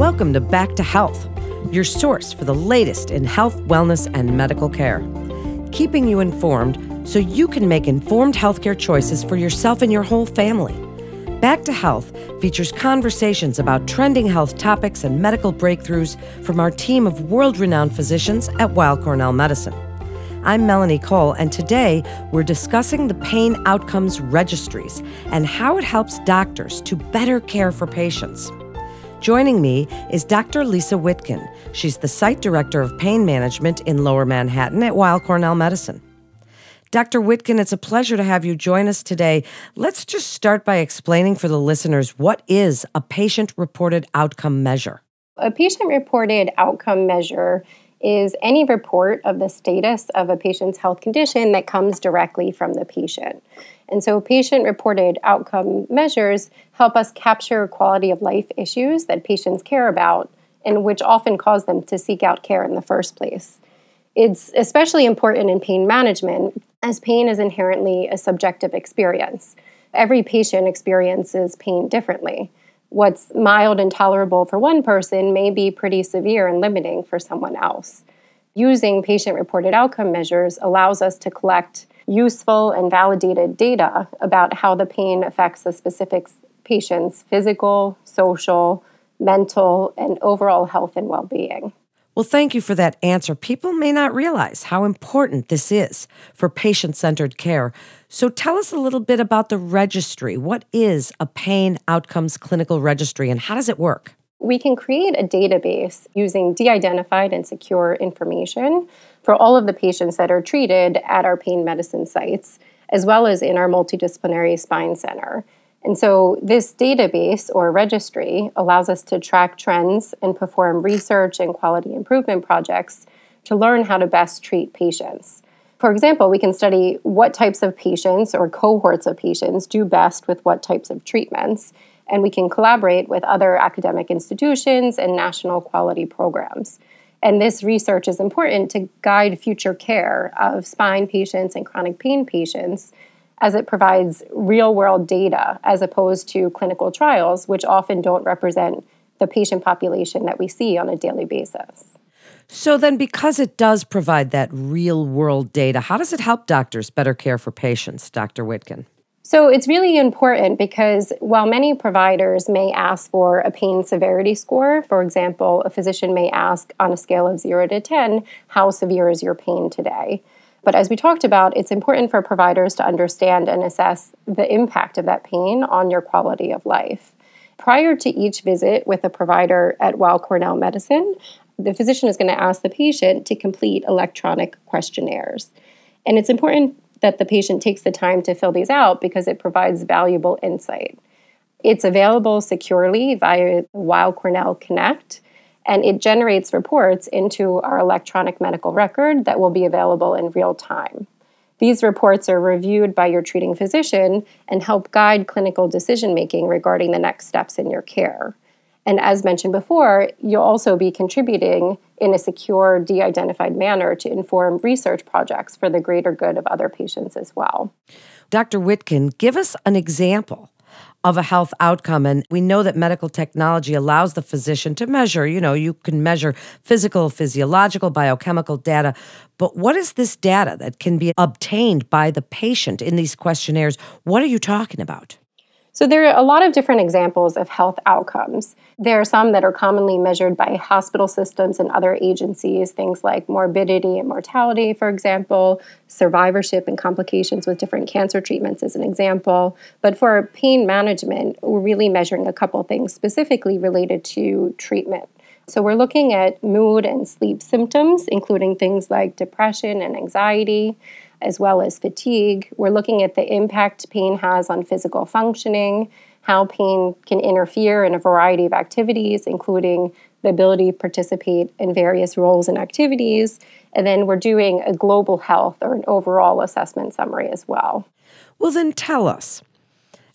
Welcome to Back to Health, your source for the latest in health, wellness, and medical care. Keeping you informed so you can make informed healthcare choices for yourself and your whole family. Back to Health features conversations about trending health topics and medical breakthroughs from our team of world renowned physicians at Weill Cornell Medicine. I'm Melanie Cole, and today we're discussing the Pain Outcomes Registries and how it helps doctors to better care for patients. Joining me is Dr. Lisa Witkin. She's the Site Director of Pain Management in Lower Manhattan at Weill Cornell Medicine. Dr. Witkin, it's a pleasure to have you join us today. Let's just start by explaining for the listeners what is a patient reported outcome measure? A patient reported outcome measure is any report of the status of a patient's health condition that comes directly from the patient. And so, patient reported outcome measures help us capture quality of life issues that patients care about and which often cause them to seek out care in the first place. It's especially important in pain management as pain is inherently a subjective experience. Every patient experiences pain differently. What's mild and tolerable for one person may be pretty severe and limiting for someone else. Using patient reported outcome measures allows us to collect useful and validated data about how the pain affects a specific patient's physical, social, mental, and overall health and well being. Well, thank you for that answer. People may not realize how important this is for patient centered care. So tell us a little bit about the registry. What is a pain outcomes clinical registry and how does it work? We can create a database using de identified and secure information for all of the patients that are treated at our pain medicine sites, as well as in our multidisciplinary spine center. And so, this database or registry allows us to track trends and perform research and quality improvement projects to learn how to best treat patients. For example, we can study what types of patients or cohorts of patients do best with what types of treatments, and we can collaborate with other academic institutions and national quality programs. And this research is important to guide future care of spine patients and chronic pain patients as it provides real world data as opposed to clinical trials, which often don't represent the patient population that we see on a daily basis. So, then because it does provide that real world data, how does it help doctors better care for patients, Dr. Witkin? So, it's really important because while many providers may ask for a pain severity score, for example, a physician may ask on a scale of 0 to 10, how severe is your pain today? But as we talked about, it's important for providers to understand and assess the impact of that pain on your quality of life. Prior to each visit with a provider at Weill Cornell Medicine, the physician is going to ask the patient to complete electronic questionnaires. And it's important that the patient takes the time to fill these out because it provides valuable insight. It's available securely via Weill Cornell Connect and it generates reports into our electronic medical record that will be available in real time. These reports are reviewed by your treating physician and help guide clinical decision making regarding the next steps in your care. And as mentioned before, you'll also be contributing in a secure, de identified manner to inform research projects for the greater good of other patients as well. Dr. Witkin, give us an example of a health outcome. And we know that medical technology allows the physician to measure, you know, you can measure physical, physiological, biochemical data. But what is this data that can be obtained by the patient in these questionnaires? What are you talking about? So, there are a lot of different examples of health outcomes. There are some that are commonly measured by hospital systems and other agencies, things like morbidity and mortality, for example, survivorship and complications with different cancer treatments, as an example. But for pain management, we're really measuring a couple things specifically related to treatment. So, we're looking at mood and sleep symptoms, including things like depression and anxiety as well as fatigue. We're looking at the impact pain has on physical functioning, how pain can interfere in a variety of activities, including the ability to participate in various roles and activities. And then we're doing a global health or an overall assessment summary as well. Well, then tell us.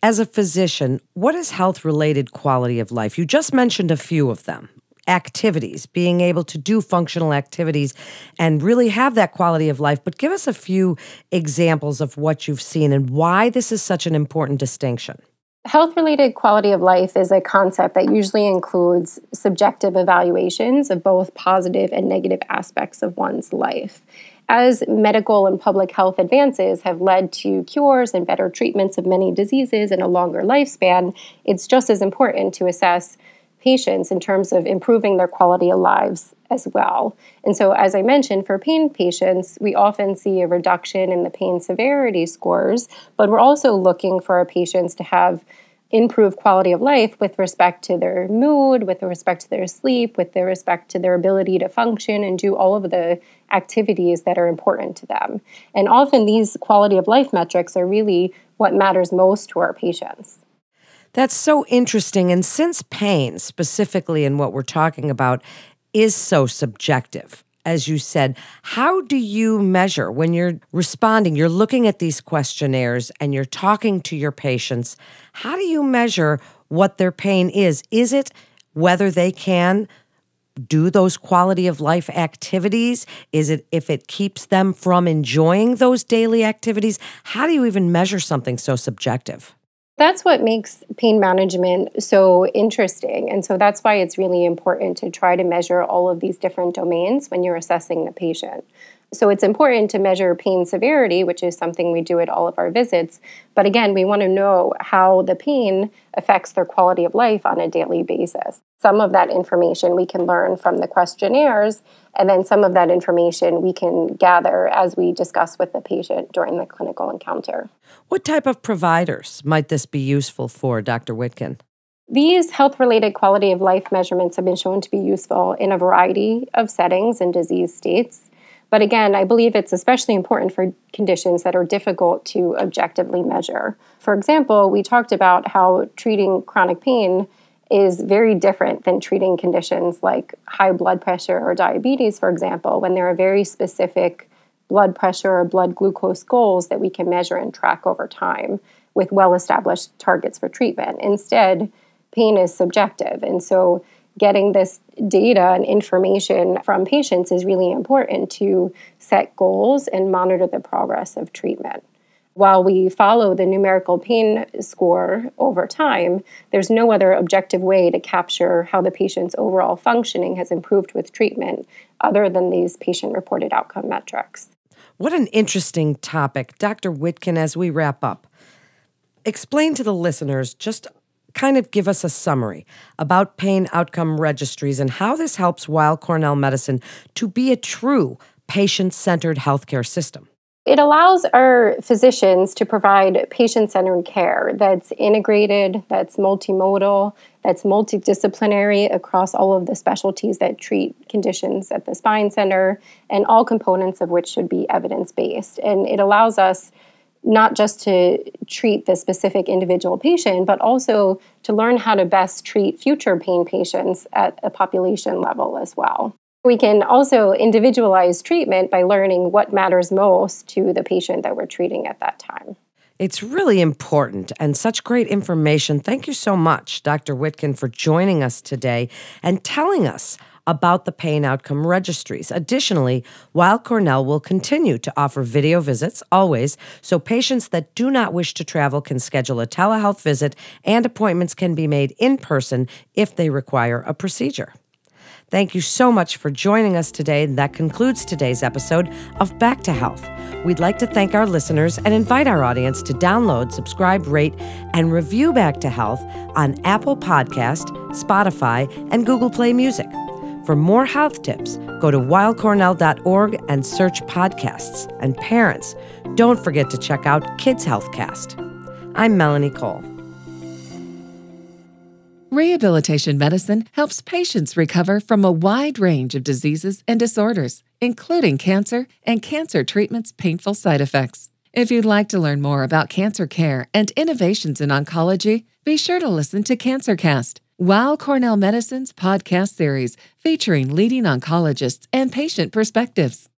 As a physician, what is health related quality of life? You just mentioned a few of them activities, being able to do functional activities and really have that quality of life. But give us a few examples of what you've seen and why this is such an important distinction. Health related quality of life is a concept that usually includes subjective evaluations of both positive and negative aspects of one's life. As medical and public health advances have led to cures and better treatments of many diseases and a longer lifespan, it's just as important to assess patients in terms of improving their quality of lives as well. And so, as I mentioned, for pain patients, we often see a reduction in the pain severity scores, but we're also looking for our patients to have improved quality of life with respect to their mood, with respect to their sleep, with respect to their ability to function and do all of the activities that are important to them. And often these quality of life metrics are really what matters most to our patients. That's so interesting. And since pain, specifically in what we're talking about, is so subjective. As you said, how do you measure when you're responding? You're looking at these questionnaires and you're talking to your patients. How do you measure what their pain is? Is it whether they can do those quality of life activities? Is it if it keeps them from enjoying those daily activities? How do you even measure something so subjective? That's what makes pain management so interesting. And so that's why it's really important to try to measure all of these different domains when you're assessing the patient. So it's important to measure pain severity, which is something we do at all of our visits. But again, we want to know how the pain affects their quality of life on a daily basis. Some of that information we can learn from the questionnaires, and then some of that information we can gather as we discuss with the patient during the clinical encounter. What type of providers might this be useful for, Dr. Witkin? These health related quality of life measurements have been shown to be useful in a variety of settings and disease states. But again, I believe it's especially important for conditions that are difficult to objectively measure. For example, we talked about how treating chronic pain is very different than treating conditions like high blood pressure or diabetes, for example, when there are very specific blood pressure or blood glucose goals that we can measure and track over time with well established targets for treatment. Instead, pain is subjective. And so getting this data and information from patients is really important to set goals and monitor the progress of treatment. While we follow the numerical pain score over time, there's no other objective way to capture how the patient's overall functioning has improved with treatment other than these patient reported outcome metrics. What an interesting topic. Dr. Witkin, as we wrap up, explain to the listeners just kind of give us a summary about pain outcome registries and how this helps Weill Cornell Medicine to be a true patient centered healthcare system. It allows our physicians to provide patient centered care that's integrated, that's multimodal, that's multidisciplinary across all of the specialties that treat conditions at the spine center, and all components of which should be evidence based. And it allows us not just to treat the specific individual patient, but also to learn how to best treat future pain patients at a population level as well. We can also individualize treatment by learning what matters most to the patient that we're treating at that time. It's really important and such great information. Thank you so much, Dr. Witkin, for joining us today and telling us about the pain outcome registries. Additionally, Weill Cornell will continue to offer video visits always, so patients that do not wish to travel can schedule a telehealth visit and appointments can be made in person if they require a procedure. Thank you so much for joining us today. That concludes today's episode of Back to Health. We'd like to thank our listeners and invite our audience to download, subscribe, rate, and review Back to Health on Apple Podcast, Spotify, and Google Play Music. For more health tips, go to weillcornell.org and search podcasts. And parents, don't forget to check out Kids Healthcast. I'm Melanie Cole. Rehabilitation medicine helps patients recover from a wide range of diseases and disorders, including cancer and cancer treatment's painful side effects. If you'd like to learn more about cancer care and innovations in oncology, be sure to listen to CancerCast Weill Cornell Medicine's podcast series featuring leading oncologists and patient perspectives.